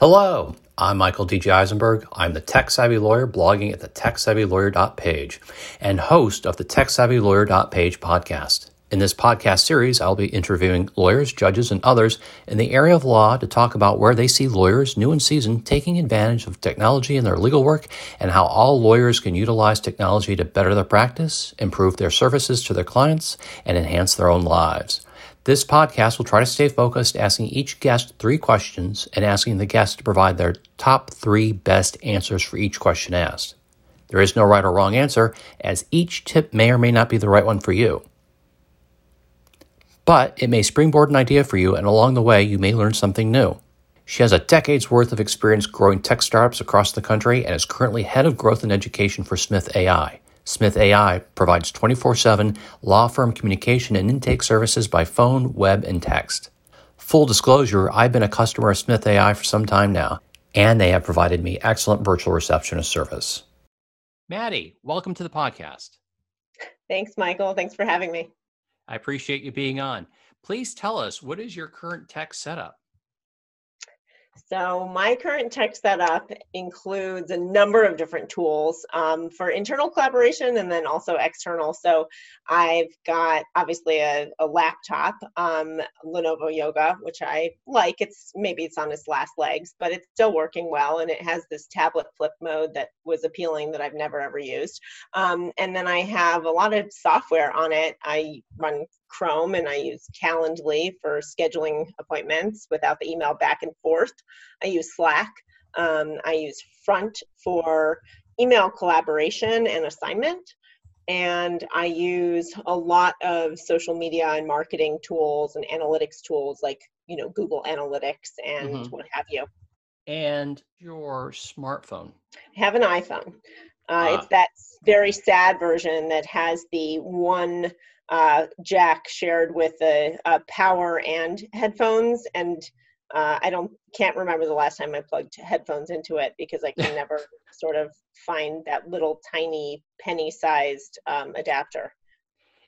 Hello, I'm Michael D.J. Eisenberg. I'm the Tech Savvy Lawyer blogging at the TechSavvyLawyer.page and host of the TechSavvyLawyer.page podcast. In this podcast series, I'll be interviewing lawyers, judges, and others in the area of law to talk about where they see lawyers, new and seasoned, taking advantage of technology in their legal work and how all lawyers can utilize technology to better their practice, improve their services to their clients, and enhance their own lives. This podcast will try to stay focused, asking each guest three questions and asking the guest to provide their top three best answers for each question asked. There is no right or wrong answer, as each tip may or may not be the right one for you. But it may springboard an idea for you, and along the way, you may learn something new. She has a decade's worth of experience growing tech startups across the country and is currently head of growth and education for Smith AI. Smith AI provides 24 7 law firm communication and intake services by phone, web, and text. Full disclosure, I've been a customer of Smith AI for some time now, and they have provided me excellent virtual receptionist service. Maddy, welcome to the podcast. Thanks, Michael. Thanks for having me. I appreciate you being on. Please tell us what is your current tech setup? So my current tech setup includes a number of different tools um, for internal collaboration and then also external. So I've got obviously a, a laptop, um, Lenovo Yoga, which I like. It's maybe it's on its last legs, but it's still working well, and it has this tablet flip mode that was appealing that I've never ever used. Um, and then I have a lot of software on it. I run Chrome and I use Calendly for scheduling appointments without the email back and forth. I use Slack. Um, I use Front for email collaboration and assignment. And I use a lot of social media and marketing tools and analytics tools like, you know, Google Analytics and mm-hmm. what have you. And your smartphone? I have an iPhone. Uh, ah. It's that very sad version that has the one uh, jack shared with the uh, power and headphones and uh, I don't can't remember the last time I plugged headphones into it because I can never sort of find that little tiny penny sized um, adapter.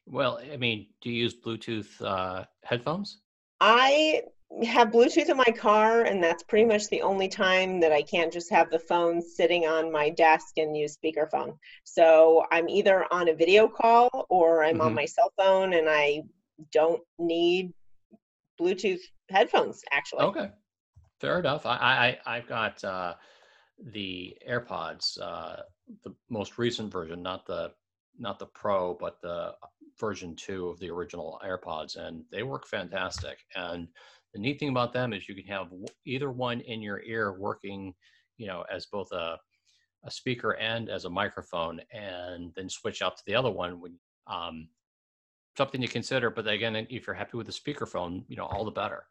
Well, I mean, do you use Bluetooth uh, headphones? I have Bluetooth in my car, and that's pretty much the only time that I can't just have the phone sitting on my desk and use speakerphone. So I'm either on a video call or I'm mm-hmm. on my cell phone, and I don't need Bluetooth headphones. Actually, okay, fair enough. I, I I've got uh, the AirPods, uh, the most recent version, not the not the Pro, but the version two of the original AirPods, and they work fantastic. And the neat thing about them is you can have either one in your ear working, you know, as both a a speaker and as a microphone, and then switch out to the other one when um, something to consider. But again, if you're happy with the speakerphone, you know, all the better.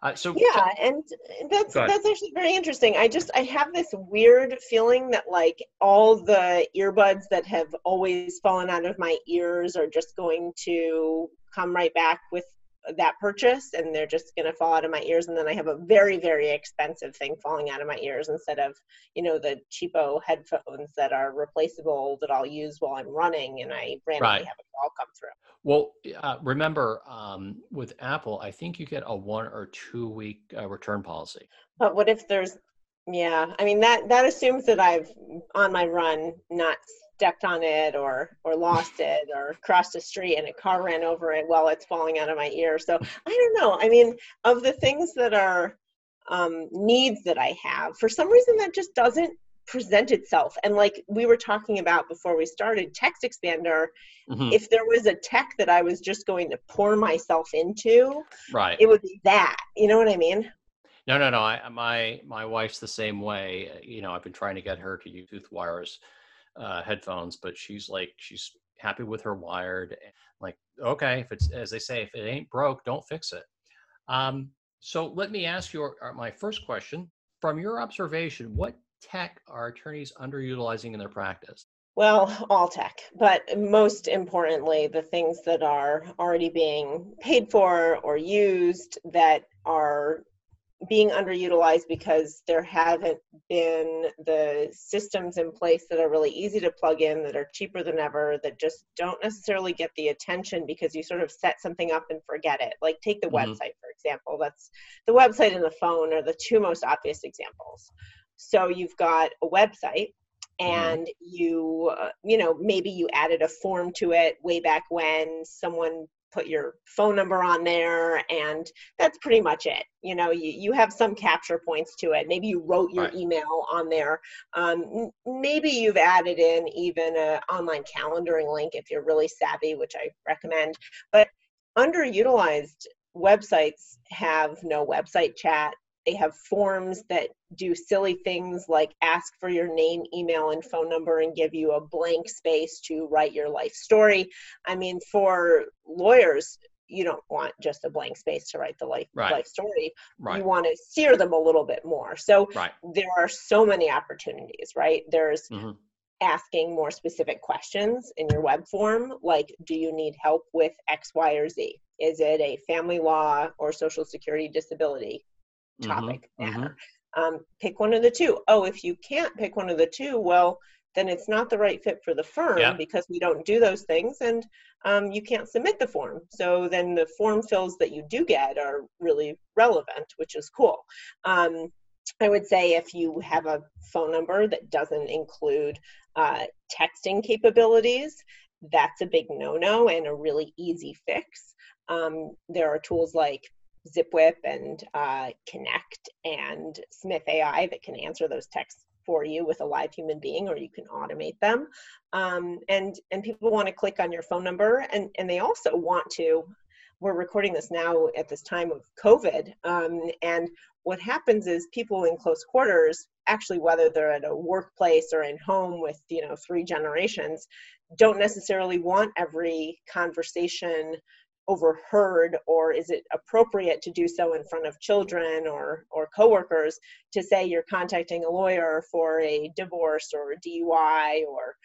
Uh, so yeah, and that's that's actually very interesting. I just I have this weird feeling that like all the earbuds that have always fallen out of my ears are just going to come right back with that purchase and they're just going to fall out of my ears. And then i have a very very expensive thing falling out of my ears instead of you know the cheapo headphones that are replaceable that i'll use while i'm running and i randomly right. have a call come through. Well uh, remember um, with apple i think you get a one or two week uh, return policy. But what if there's yeah i mean that that assumes that i've on my run not stepped on it or or lost it or crossed a street and a car ran over it while it's falling out of my ear. So i don't know. I mean of the things that are um, needs that i have for some reason that just doesn't present itself. And like we were talking about before we started TextExpander mm-hmm. if there was a tech that i was just going to pour myself into right. it would be that. You know what i mean? No no no. I, my my wife's the same way. You know i've been trying to get her to use tooth wires uh, headphones, but she's like she's happy with her wired. Like okay, if it's as they say, if it ain't broke, don't fix it. Um, So let me ask you uh, my first question. From your observation, what tech are attorneys underutilizing in their practice? Well, all tech, but most importantly, the things that are already being paid for or used that are being underutilized because there haven't been the systems in place that are really easy to plug in, that are cheaper than ever, that just don't necessarily get the attention because you sort of set something up and forget it. Like take the mm-hmm. website, for example. That's the website and the phone are the two most obvious examples. So you've got a website Mm-hmm. and you uh, you know maybe you added a form to it way back when someone put your phone number on there and that's pretty much it. You know you, you have some capture points to it. Maybe you wrote your right. email on there. Um, maybe you've added in even an online calendaring link if you're really savvy which i recommend. But underutilized websites have no website chat they have forms that do silly things like ask for your name, email, and phone number and give you a blank space to write your life story. I mean, for lawyers, you don't want just a blank space to write the life right. life story. Right. You want to steer them a little bit more. So right. there are so many opportunities, right? There's mm-hmm. asking more specific questions in your web form, like do you need help with X, Y, or Z? Is it a family law or social security disability? Mm-hmm, topic mm-hmm. matter. Um, pick one of the two. Oh, if you can't pick one of the two, well, then it's not the right fit for the firm yeah. because we don't do those things and um, you can't submit the form. So then the form fills that you do get are really relevant, which is cool. Um, I would say if you have a phone number that doesn't include uh, texting capabilities, that's a big no no and a really easy fix. Um, there are tools like ZipWhip and uh, Connect and Smith AI that can answer those texts for you with a live human being, or you can automate them. Um, and and people want to click on your phone number, and and they also want to. We're recording this now at this time of COVID, um, and what happens is people in close quarters, actually whether they're at a workplace or in home with you know three generations, don't necessarily want every conversation overheard or is it appropriate to do so in front of children or or coworkers to say you're contacting a lawyer for a divorce or a DUI or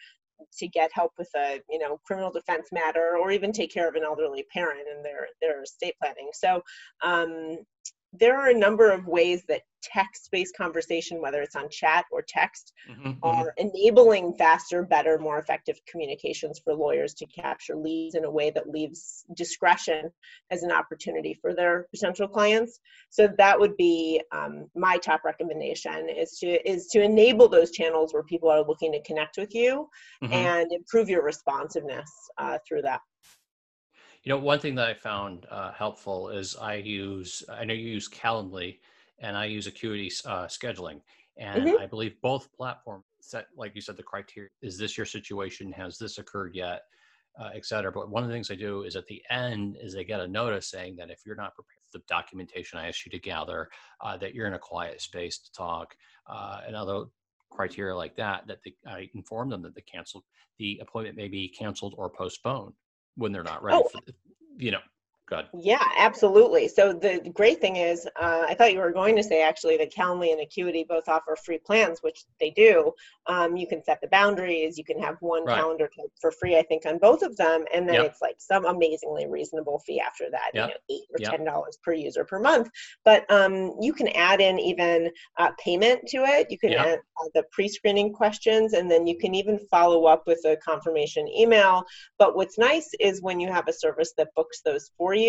to get help with a you know criminal defense matter or even take care of an elderly parent in their their estate planning? So um, there are a number of ways that text-based conversation, whether it's on chat or text, mm-hmm, mm-hmm. are enabling faster, better, more effective communications for lawyers to capture leads in a way that leaves discretion as an opportunity for their potential clients. So that would be um, my top recommendation: is to is to enable those channels where people are looking to connect with you mm-hmm. and improve your responsiveness uh, through that. You know, one thing that I found uh, helpful is I use, I know you use Calendly and I use Acuity uh, scheduling. And mm-hmm. I believe both platforms set, like you said, the criteria is this your situation? Has this occurred yet? Uh, et cetera. But one of the things I do is at the end is they get a notice saying that if you're not prepared for the documentation I asked you to gather, uh, that you're in a quiet space to talk, uh, and other criteria like that, that they, I inform them that the canceled the appointment may be canceled or postponed when they're not ready oh. for you know Good. Yeah, absolutely. So the great thing is, uh, I thought you were going to say actually that Calendly and Acuity both offer free plans, which they do. Um, you can set the boundaries. You can have one right. calendar for free, I think, on both of them, and then yep. it's like some amazingly reasonable fee after that, yep. you know, eight or yep. ten dollars per user per month. But um, you can add in even uh, payment to it. You can add uh, the pre-screening questions, and then you can even follow up with a confirmation email. But what's nice is when you have a service that books those for you.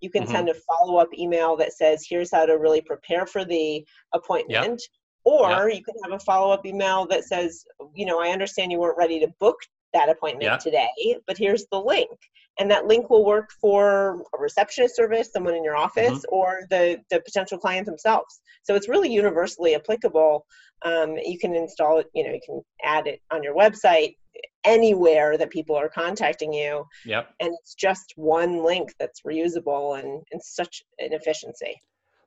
You can mm-hmm. send a follow up email that says, here's how to really prepare for the appointment. Yep. Or yep. you can have a follow up email that says, you know, I understand you weren't ready to book that appointment yep. today, but here's the link. And that link will work for a receptionist service, someone in your office, mm-hmm. or the, the potential client themselves. So it's really universally applicable. Um, you can install it, you know, you can add it on your website anywhere that people are contacting you. Yep. And it's just one link that's reusable and, and such an efficiency.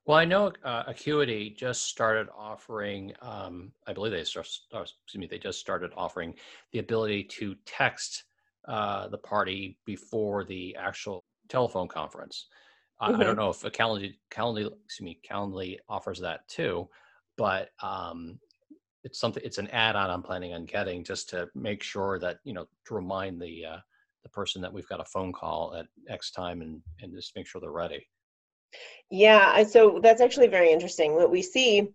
Well, I know uh, Acuity just started offering. Um, I believe they just, uh, excuse me, they just started offering the ability to text uh, the party before the actual telephone conference. I, mm-hmm. I don't know if a Calendly, Calendly, excuse me, Calendly offers that too, but um, it's something. It's an add-on I'm planning on getting just to make sure that you know to remind the uh, the person that we've got a phone call at X time and and just make sure they're ready. Yeah, so that's actually very interesting. What we see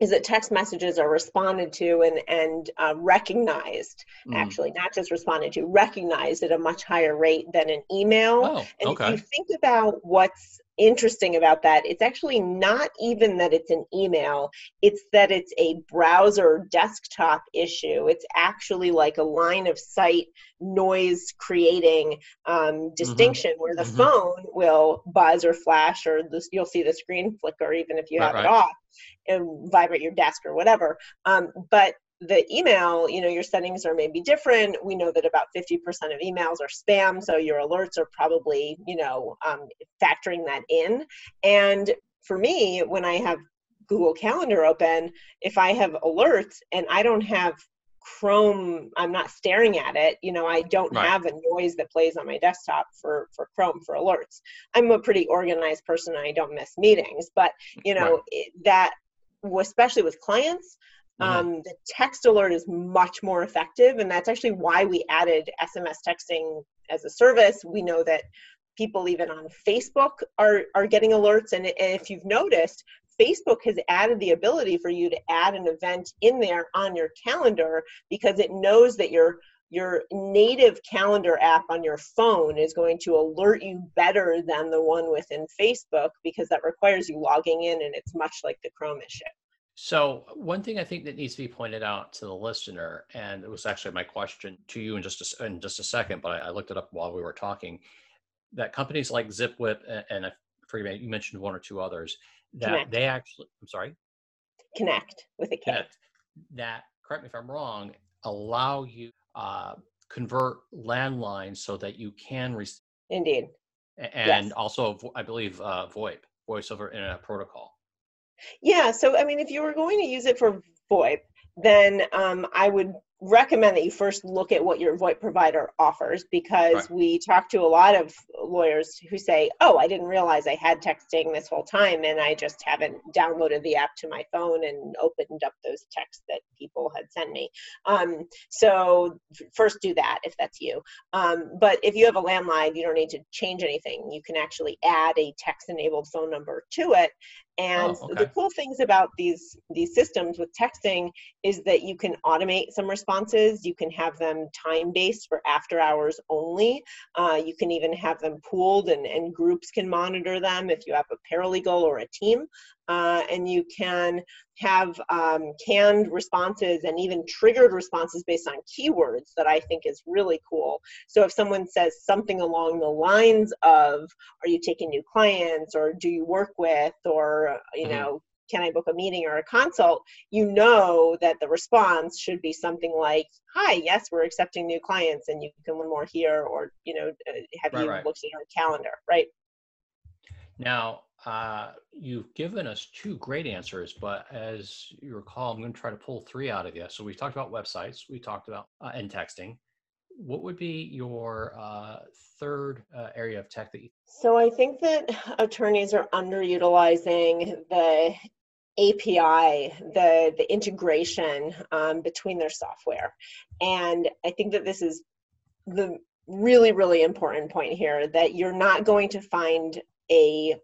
is that text messages are responded to and and uh, recognized mm. actually not just responded to recognized at a much higher rate than an email oh, and okay. if you think about what's interesting about that it's actually not even that it's an email it's that it's a browser desktop issue it's actually like a line of sight noise creating um, mm-hmm. distinction mm-hmm. where the mm-hmm. phone will buzz or flash or this, you'll see the screen flicker even if you right, have right. it off and vibrate your desk or whatever um, but the email, you know, your settings are maybe different. We know that about 50% of emails are spam, so your alerts are probably, you know, um, factoring that in. And for me, when I have Google Calendar open, if I have alerts and I don't have Chrome, I'm not staring at it. You know, I don't right. have a noise that plays on my desktop for for Chrome for alerts. I'm a pretty organized person. And I don't miss meetings, but you know right. it, that, especially with clients, Mm-hmm. The text alert is much more effective, and that's actually why we added SMS texting as a service. We know that people even on Facebook are are getting alerts, and, and if you've noticed, Facebook has added the ability for you to add an event in there on your calendar because it knows that your your native calendar app on your phone is going to alert you better than the one within Facebook because that requires you logging in and it's much like the Chrome issue. So one thing I think that needs to be pointed out to the listener, and it was actually my question to you in just a, in just a second, but I, I looked it up while we were talking, that companies like ZipWhip and, and I forget you mentioned one or two others that Connect. they actually, I'm sorry, Connect with a K. Connect, that correct me if I'm wrong, allow you uh, convert landlines so that you can receive. Indeed. And yes. also, I believe uh, VoIP, voice over internet protocol. Yeah, so I mean, if you were going to use it for VoIP, then um, I would recommend that you first look at what your VoIP provider offers because right. we talk to a lot of lawyers who say, "Oh, I didn't realize I had texting this whole time, and I just haven't downloaded the app to my phone and opened up those texts that people had sent me." Um, so first do that if that's you. Um, but if you have a landline, you don't need to change anything. You can actually add a text-enabled phone number to it, and oh, okay. the cool things about these these systems with texting is that you can automate some responses. You can have them time based for after hours only. Uh, you can even have them pooled and, and groups can monitor them if you have a paralegal or a team. Uh, and you can have um, canned responses and even triggered responses based on keywords that I think is really cool. So if someone says something along the lines of, "Are you taking new clients?" or "Do you work with?" or you mm-hmm. know, "Can I book a meeting or a consult?" You know that the response should be something like, "Hi, yes, we're accepting new clients, and you can learn more here," or you know, uh, "Have right, you right. looked at your calendar?" Right. Now, uh, you've given us two great answers, but as you recall, I'm going to try to pull three out of you. So we talked about websites, we talked about uh, and texting. What would be your uh, third uh, area of tech that you? So I think that attorneys are underutilizing the API, the the integration um, between their software, and I think that this is the really really important point here that you're not going to find a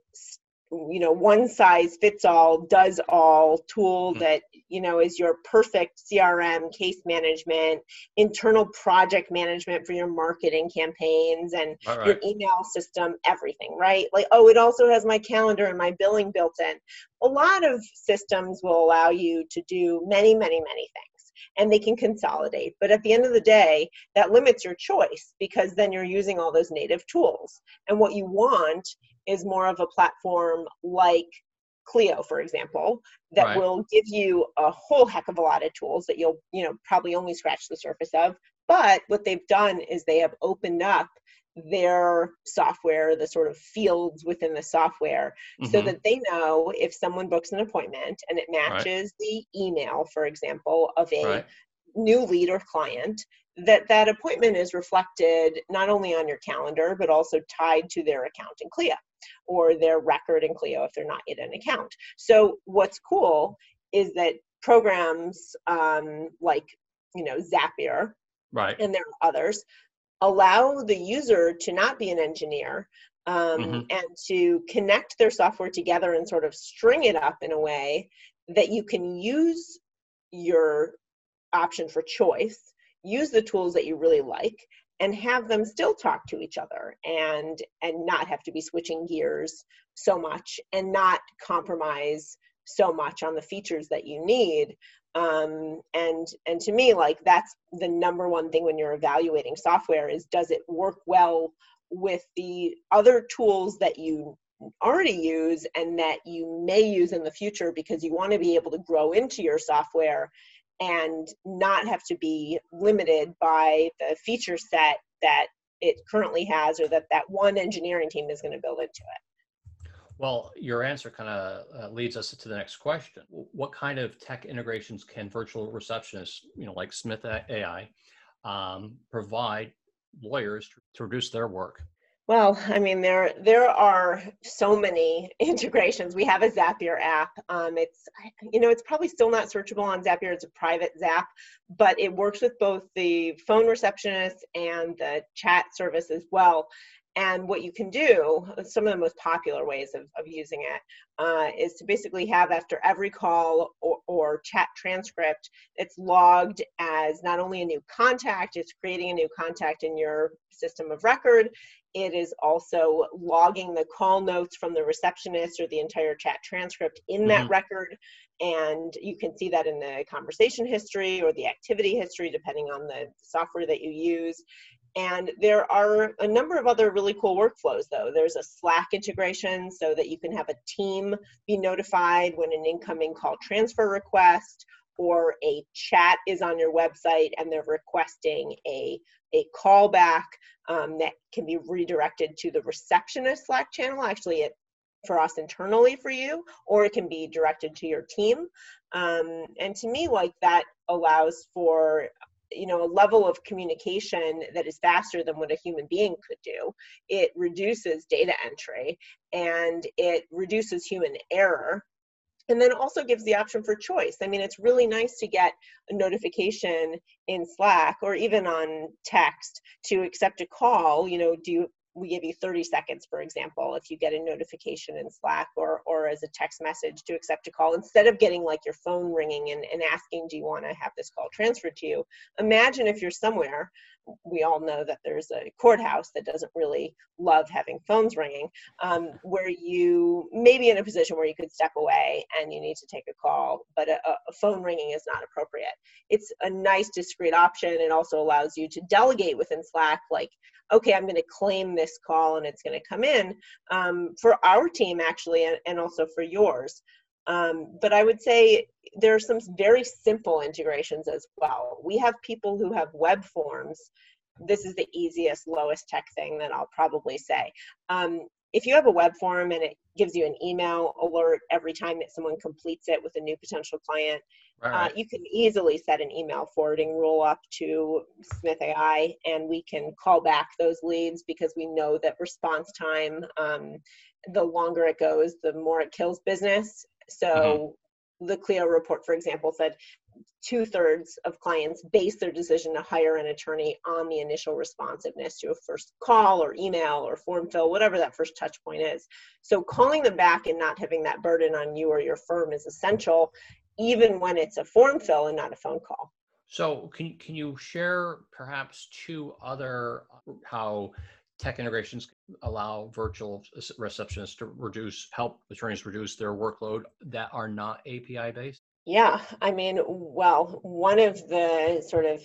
you know one size fits all does all tool mm-hmm. that you know is your perfect crm case management internal project management for your marketing campaigns and right. your email system everything right like oh it also has my calendar and my billing built in a lot of systems will allow you to do many many many things and they can consolidate. But at the end of the day, that limits your choice because then you're using all those native tools. And what you want is more of a platform like Clio, for example, that right. will give you a whole heck of a lot of tools that you'll, you know, probably only scratch the surface of. But what they've done is they have opened up their software, the sort of fields within the software, mm-hmm. so that they know if someone books an appointment and it matches right. the email, for example, of a right. new lead or client, that that appointment is reflected not only on your calendar but also tied to their account in Clio. Or their record in Clio if they're not yet an account. So what's cool is that programs um, like you know Zapier, right, and there are others, allow the user to not be an engineer um, mm-hmm. and to connect their software together and sort of string it up in a way that you can use your option for choice, use the tools that you really like, and have them still talk to each other and and not have to be switching gears so much and not compromise so much on the features that you need. Um, and and to me like that's the number one thing when you're evaluating software is does it work well with the other tools that you already use and that you may use in the future because you want to be able to grow into your software and not have to be limited by the feature set that it currently has or that that one engineering team is going to build into it well, your answer kind of uh, leads us to the next question. What kind of tech integrations can virtual receptionists, you know, like Smith AI, um, provide lawyers to, to reduce their work? Well, I mean, there there are so many integrations. We have a Zapier app. Um, it's you know it's probably still not searchable on Zapier. It's a private Zap, but it works with both the phone receptionist and the chat service as well. And what you can do, some of the most popular ways of, of using it, uh, is to basically have after every call or, or, chat transcript, it's logged as not only a new contact, it's creating a new contact in your system of record. It is also logging the call notes from the receptionist or the entire chat transcript in mm-hmm. that record. And you can see that in the conversation history or the activity history, depending on the software that you use. And there are a number of other really cool workflows, though. There's a Slack integration so that you can have a team be notified when an incoming call transfer request or a chat is on your website and they're requesting a, a callback um, that can be redirected to the receptionist Slack channel. Actually, it for us internally for you, or it can be directed to your team. Um, and to me, like that allows for you know a level of communication that is faster than what a human being could do it reduces data entry and it reduces human error and then also gives the option for choice. I mean, it's really nice to get a notification in Slack or even on text to accept a call. You know, do you we give you 30 seconds, for example, if you get a notification in Slack or, or as a text message to accept a call, instead of getting like your phone ringing and, and asking, do you want to have this call transferred to you? Imagine if you're somewhere, we all know that there's a courthouse that doesn't really love having phones ringing, um, where you may be in a position where you could step away and you need to take a call, but a, a phone ringing is not appropriate. It's a nice discrete option. It also allows you to delegate within Slack, like, okay, I'm going to claim this call and it's going to come in um, for our team actually, and, and also for yours. Um, but I would say there are some very simple integrations as well. We have people who have web forms. This is the easiest, lowest tech thing that I'll probably say. Um, if you have a web form and it gives you an email alert every time that someone completes it with a new potential client, right, right. Uh, you can easily set an email forwarding rule up to Smith AI, and we can call back those leads because we know that response time, um, the longer it goes, the more it kills business. So mm-hmm. the Clio report, for example, said two thirds of clients base their decision to hire an attorney on the initial responsiveness to a first call or email or form fill, whatever that first touch point is. So calling them back and not having that burden on you or your firm is essential, even when it's a form fill and not a phone call. So can can you share perhaps two other how tech integrations allow virtual receptionists to reduce help attorneys reduce their workload that are not API based? Yeah, I mean, well, one of the sort of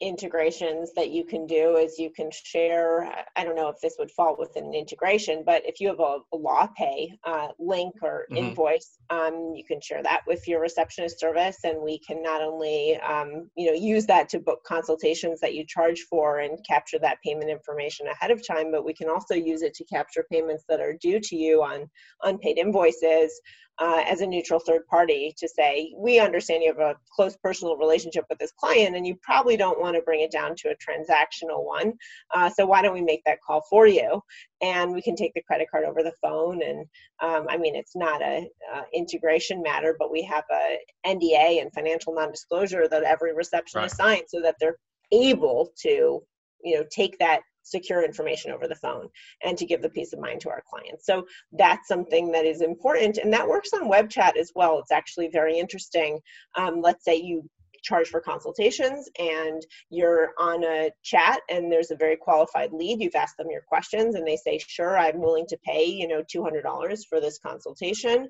integrations that you can do is you can share i don't know if this would fall within an integration but if you have a, a LawPay uh, link or mm-hmm. invoice um, you can share that with your receptionist service and we can not only um, you know use that to book consultations that you charge for and capture that payment information ahead of time but we can also use it to capture payments that are due to you on unpaid invoices uh, as a neutral third party to say, we understand you have a close personal relationship with this client and you probably don't want to bring it down to a transactional one. Uh, so why don't we make that call for you? And we can take the credit card over the phone. And um, I mean, it's not a uh, integration matter, but we have a NDA and financial non-disclosure that every receptionist right. signs so that they're able to, you know, take that secure information over the phone and to give the peace of mind to our clients. So that's something that is important and that works on web chat as well. It's actually very interesting. Um, let's say you charge for consultations and you're on a chat and there's a very qualified lead you've asked them your questions and they say sure i'm willing to pay you know $200 for this consultation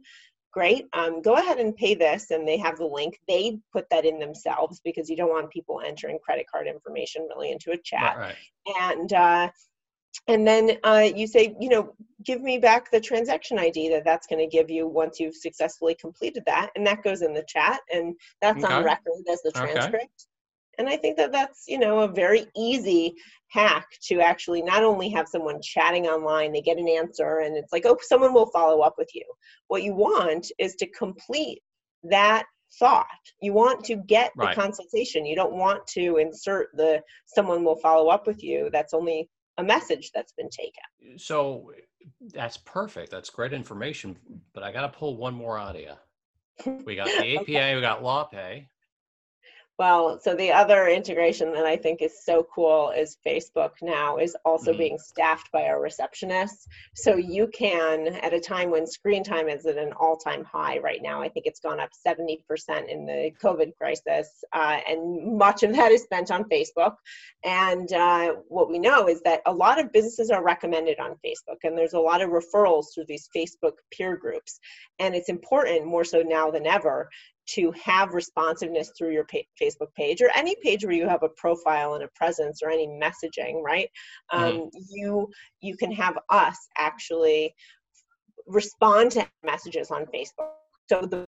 great um, go ahead and pay this and they have the link they put that in themselves because you don't want people entering credit card information really into a chat right, right. and uh, and then uh, you say you know give me back the transaction id that that's going to give you once you've successfully completed that and that goes in the chat and that's okay. on record as the transcript. And I think that that's, you know, a very easy hack to actually not only have someone chatting online, they get an answer and it's like, oh, someone will follow up with you. What you want is to complete that thought. You want to get right. the consultation. You don't want to insert the someone will follow up with you. That's only a message that's been taken. So that's perfect. That's great information. But I got to pull one more out of you. We got the APA, okay. we got LawPay. Well, so the other integration that I think is so cool is Facebook now is also mm-hmm. being staffed by our receptionists. So you can, at a time when screen time is at an all time high right now, I think it's gone up 70% in the COVID crisis, uh, and much of that is spent on Facebook. And uh, what we know is that a lot of businesses are recommended on Facebook, and there's a lot of referrals through these Facebook peer groups. And it's important more so now than ever to have responsiveness through your pa- Facebook page or any page where you have a profile and a presence or any messaging, right? Mm-hmm. Um, mm-hmm. You you can have us actually respond to messages on Facebook. So the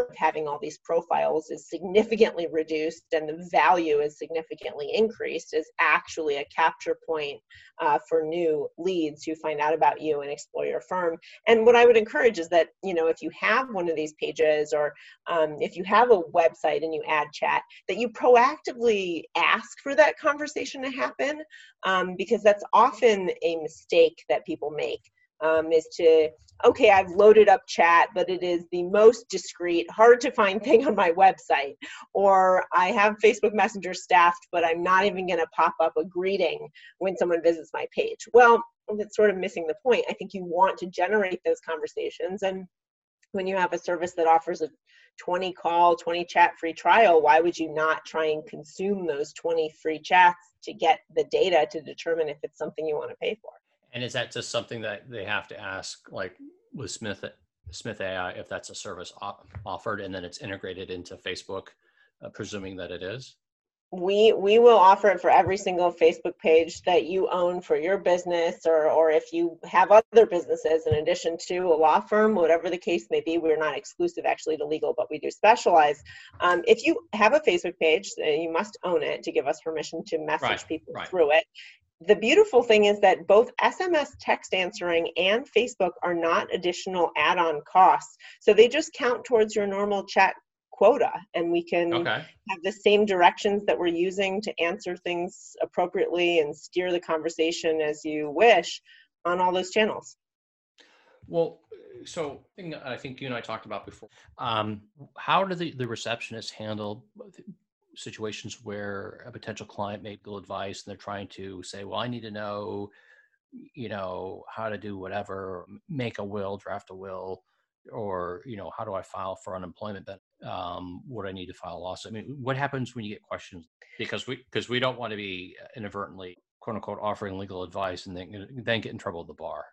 of having all these profiles is significantly reduced and the value is significantly increased is actually a capture point uh, for new leads who find out about you and explore your firm. And what i would encourage is that you know if you have one of these pages or um, if you have a website and you add chat that you proactively ask for that conversation to happen um, because that's often a mistake that people make um, is to okay i've loaded up chat but it is the most discreet hard to find thing on my website. Or i have facebook messenger staffed but i'm not even going to pop up a greeting when someone visits my page. Well that's sort of missing the point. I think you want to generate those conversations and when you have a service that offers a 20 call 20 chat free trial why would you not try and consume those 20 free chats to get the data to determine if it's something you want to pay for and is that just something that they have to ask, like with Smith Smith AI, if that's a service offered, and then it's integrated into Facebook, uh, presuming that it is? we we will offer it for every single facebook page that you own for your business or or if you have other businesses in addition to a law firm whatever the case may be we're not exclusive actually to legal but we do specialize um, if you have a facebook page you must own it to give us permission to message right, people right. through it the beautiful thing is that both SMS text answering and Facebook are not additional add on costs. So they just count towards your normal chat quota, and we can okay. have the same directions that we're using to answer things appropriately and steer the conversation as you wish on all those channels. Well, so I think you and I talked about before. Um, how do the, the receptionists handle situations where a potential client may good advice and they're trying to say, well, I need to know, you know, how to do whatever, make a will, draft a will, or, you know, how do I file for unemployment benefit? Um, what I need to file a lawsuit? I mean, what happens when you get questions? Because we, because we don't want to be inadvertently, quote unquote, offering legal advice and then, then get in trouble at the bar.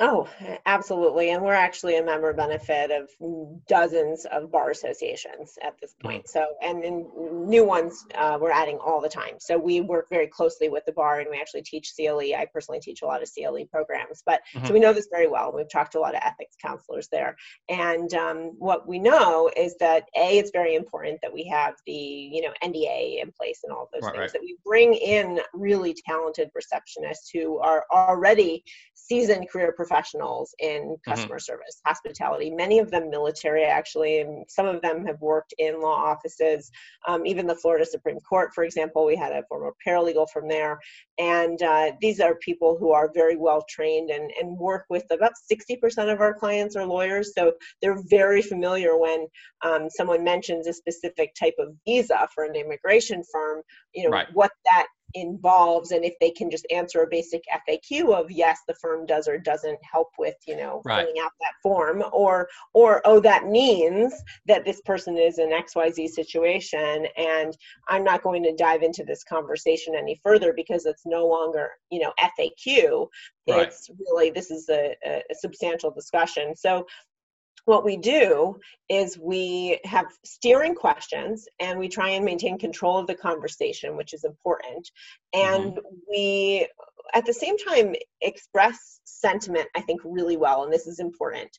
Oh, absolutely. And we're actually a member benefit of dozens of bar associations at this point. So, and then new ones uh, we're adding all the time. So we work very closely with the bar and we actually teach CLE. I personally teach a lot of CLE programs, but mm-hmm. so we know this very well. We've talked to a lot of ethics counselors there. And um, what we know is that A, it's very important that we have the, you know, NDA in place and all those right, things, right. that we bring in really talented receptionists who are already seasoned career professionals professionals in mm-hmm. customer mm-hmm. service, hospitality, many of them military, actually, and some of them have worked in law offices. Um, even the Florida Supreme Court, for example, we had a former paralegal from there. And uh, these are people who are very well trained and, and work with about 60% of our clients are lawyers. So they're very familiar when um, someone mentions a specific type of visa for an immigration firm, you know, right. what that involves and if they can just answer a basic FAQ of yes the firm does or doesn't help with you know right. filling out that form or or oh that means that this person is in XYZ situation and I'm not going to dive into this conversation any further because it's no longer you know FAQ right. it's really this is a, a substantial discussion so what we do is we have steering questions and we try and maintain control of the conversation which is important and mm-hmm. we at the same time express sentiment i think really well and this is important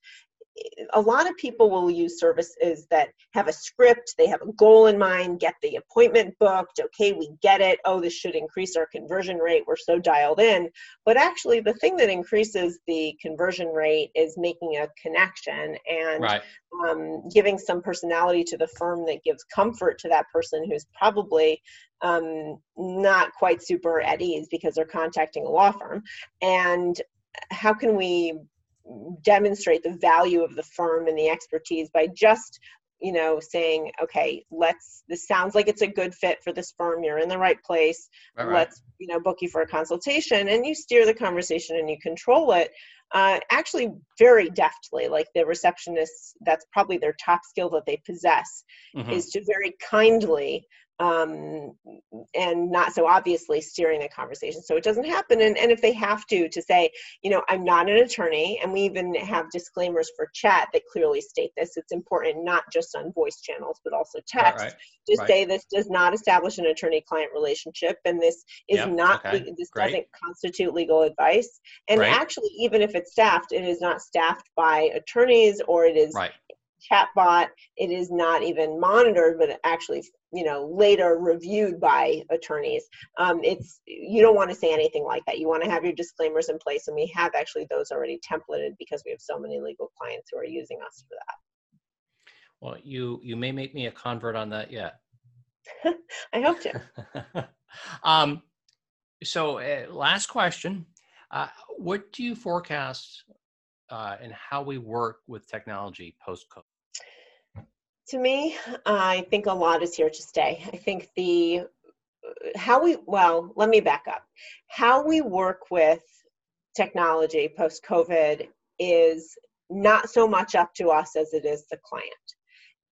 a lot of people will use services that have a script, they have a goal in mind, get the appointment booked, okay, we get it, oh, this should increase our conversion rate, we're so dialed in. But actually, the thing that increases the conversion rate is making a connection and right. um, giving some personality to the firm that gives comfort to that person who's probably um, not quite super at ease because they're contacting a law firm. And how can we demonstrate the value of the firm and the expertise by just you know saying okay let's this sounds like it's a good fit for this firm. You're in the right place. Right, let's you know book you for a consultation. And you steer the conversation and you control it uh, actually very deftly. Like the receptionists that's probably their top skill that they possess mm-hmm. is to very kindly um, and not so obviously steering the conversation so it doesn't happen and, and if they have to to say you know i'm not an attorney and we even have disclaimers for chat that clearly state this it's important not just on voice channels but also text right, right. to right. say this does not establish an attorney client relationship and this is yep, not okay. this Great. doesn't constitute legal advice and actually even if it's staffed it is not staffed by attorneys or it is chatbot. It is not even monitored but actually you know later reviewed by attorneys. Um, it's you don't want to say anything like that. You want to have your disclaimers in place and we have actually those already templated because we have so many legal clients who are using us for that. Well you you may make me a convert on that yet. I hope to. Um, so uh, last question. Uh, what do you forecast uh, and how we work with technology post COVID? To me, I think a lot is here to stay. I think the how we well, let me back up. How we work with technology post COVID is not so much up to us as it is the client.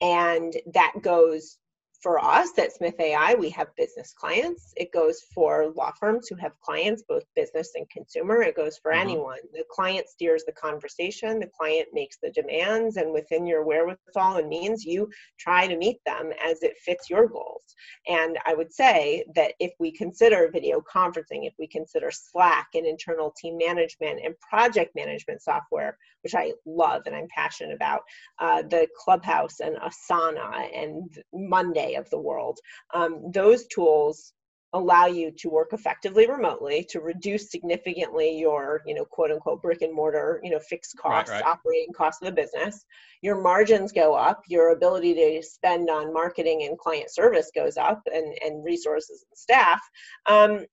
And that goes for us at Smith AI, we have business clients. It goes for law firms who have clients, both business and consumer. It goes for mm-hmm. anyone. The client steers the conversation, the client makes the demands, and within your wherewithal and means, you try to meet them as it fits your goals. And I would say that if we consider video conferencing, if we consider Slack and internal team management and project management software, which I love and I'm passionate about, uh, the Clubhouse and Asana and Monday of the world. Um, those tools allow you to work effectively remotely to reduce significantly your you know quote unquote brick and mortar you know fixed costs right, right. operating costs of the business your margins go up your ability to spend on marketing and client service goes up and, and resources and staff um,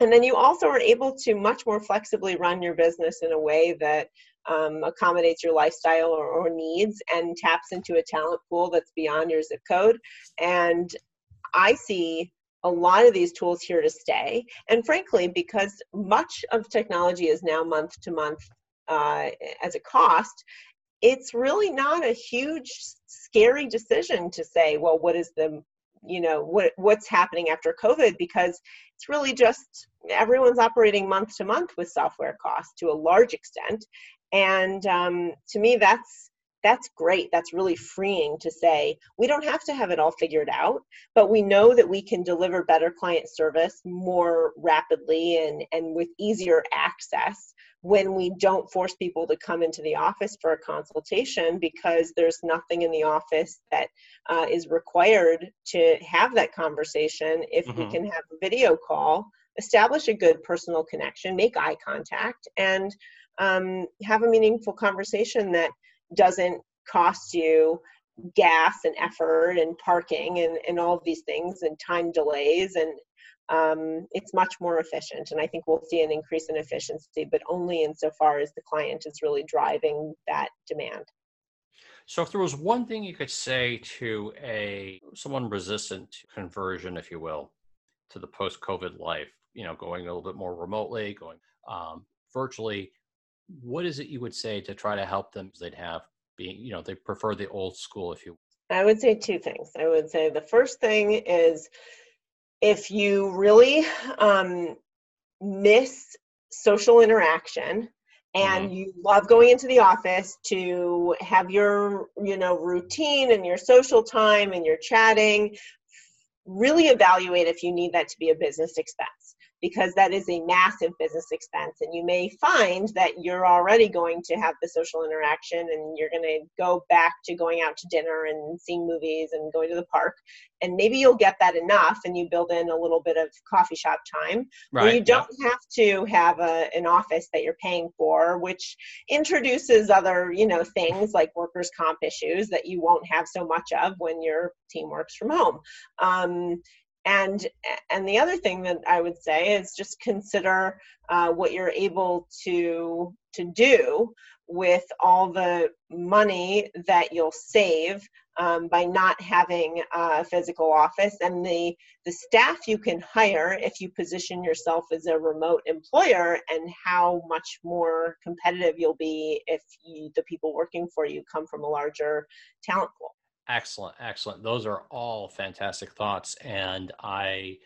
and then you also are able to much more flexibly run your business in a way that um, accommodates your lifestyle or, or needs and taps into a talent pool that's beyond your zip code. And I see a lot of these tools here to stay. And frankly, because much of technology is now month to month uh, as a cost, it's really not a huge, scary decision to say, well, what is the you know what what's happening after covid because it's really just everyone's operating month to month with software costs to a large extent. And um, to me that's that's great. That's really freeing to say we don't have to have it all figured out but we know that we can deliver better client service more rapidly and and with easier access when we don't force people to come into the office for a consultation because there's nothing in the office that uh, is required to have that conversation if mm-hmm. we can have a video call establish a good personal connection make eye contact and um, have a meaningful conversation that doesn't cost you gas and effort and parking and, and all of these things and time delays and um, it's much more efficient and i think we'll see an increase in efficiency but only insofar as the client is really driving that demand. So if there was one thing you could say to a someone resistant to conversion if you will to the post covid life you know going a little bit more remotely going um, virtually what is it you would say to try to help them? They'd have being you know they prefer the old school if you i would say two things. I would say the first thing is if you really um, miss social interaction and mm-hmm. you love going into the office to have your you know routine and your social time and your chatting really evaluate if you need that to be a business expense because that is a massive business expense. And you may find that you're already going to have the social interaction and you're going to go back to going out to dinner and seeing movies and going to the park. And maybe you'll get that enough and you build in a little bit of coffee shop time right, where you don't yeah. have to have a, an office that you're paying for, which introduces other, you know, things like workers' comp issues that you won't have so much of when your team works from home. Um, and and the other thing that i would say is just consider uh, what you're able to to do with all the money that you'll save um, by not having a physical office and the the staff you can hire if you position yourself as a remote employer and how much more competitive you'll be if you, the people working for you come from a larger talent pool Excellent, excellent. Those are all fantastic thoughts, and I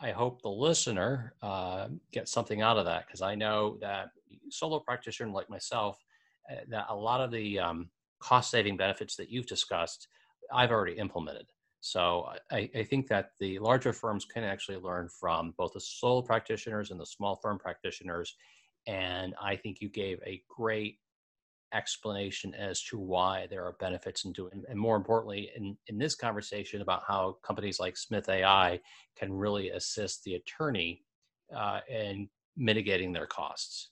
I hope the listener uh, gets something out of that because I know that solo practitioner like myself, uh, that a lot of the um, cost saving benefits that you've discussed, I've already implemented. So I, I, think that the larger firms can actually learn from both the solo practitioners and the small firm practitioners. And I think you gave a great explanation as to why there are benefits in doing and more importantly in, in this conversation about how companies like smith ai can really assist the attorney uh, in mitigating their costs.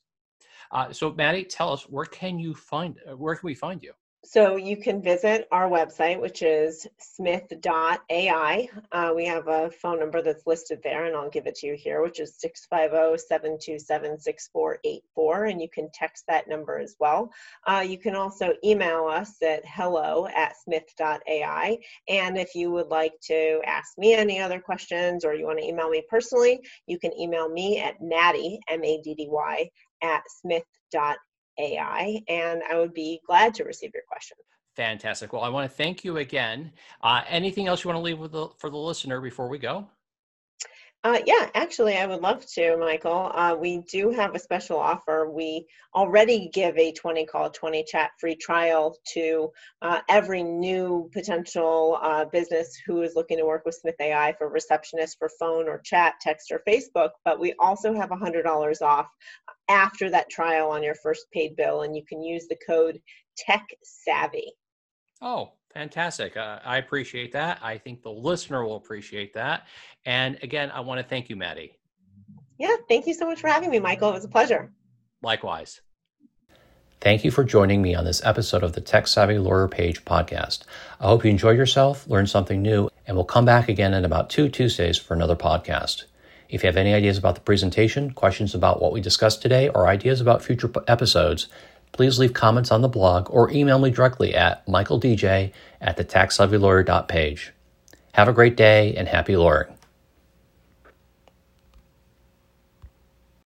Uh, so Maddy tell us where can you find uh, where can we find you so you can visit our website, which is smith.ai. Uh, we have a phone number that's listed there, and I'll give it to you here, which is 650-727-6484, and you can text that number as well. Uh, you can also email us at hello at smith.ai, and if you would like to ask me any other questions or you want to email me personally, you can email me at maddy, M-A-D-D-Y, at smith.ai AI, and I would be glad to receive your question. Fantastic. Well, I want to thank you again. Uh, anything else you want to leave with the, for the listener before we go? Uh, yeah, actually, I would love to, Michael. Uh, we do have a special offer. We already give a 20 call, 20 chat free trial to uh, every new potential uh, business who is looking to work with Smith AI for receptionist for phone or chat, text, or Facebook. But we also have $100 off after that trial on your first paid bill, and you can use the code Tech Savvy. Oh, fantastic. Uh, I appreciate that. I think the listener will appreciate that. And again, I want to thank you, Maddy. Yeah, thank you so much for having me, Michael. It was a pleasure. Likewise. Thank you for joining me on this episode of the Tech Savvy Lawyer Page podcast. I hope you enjoyed yourself, learned something new, and we'll come back again in about two Tuesdays for another podcast. If you have any ideas about the presentation, questions about what we discussed today, or ideas about future episodes, please leave comments on the blog or email me directly at michaeldj at the techsavvylawyer.page. Have a great day and happy lawyering.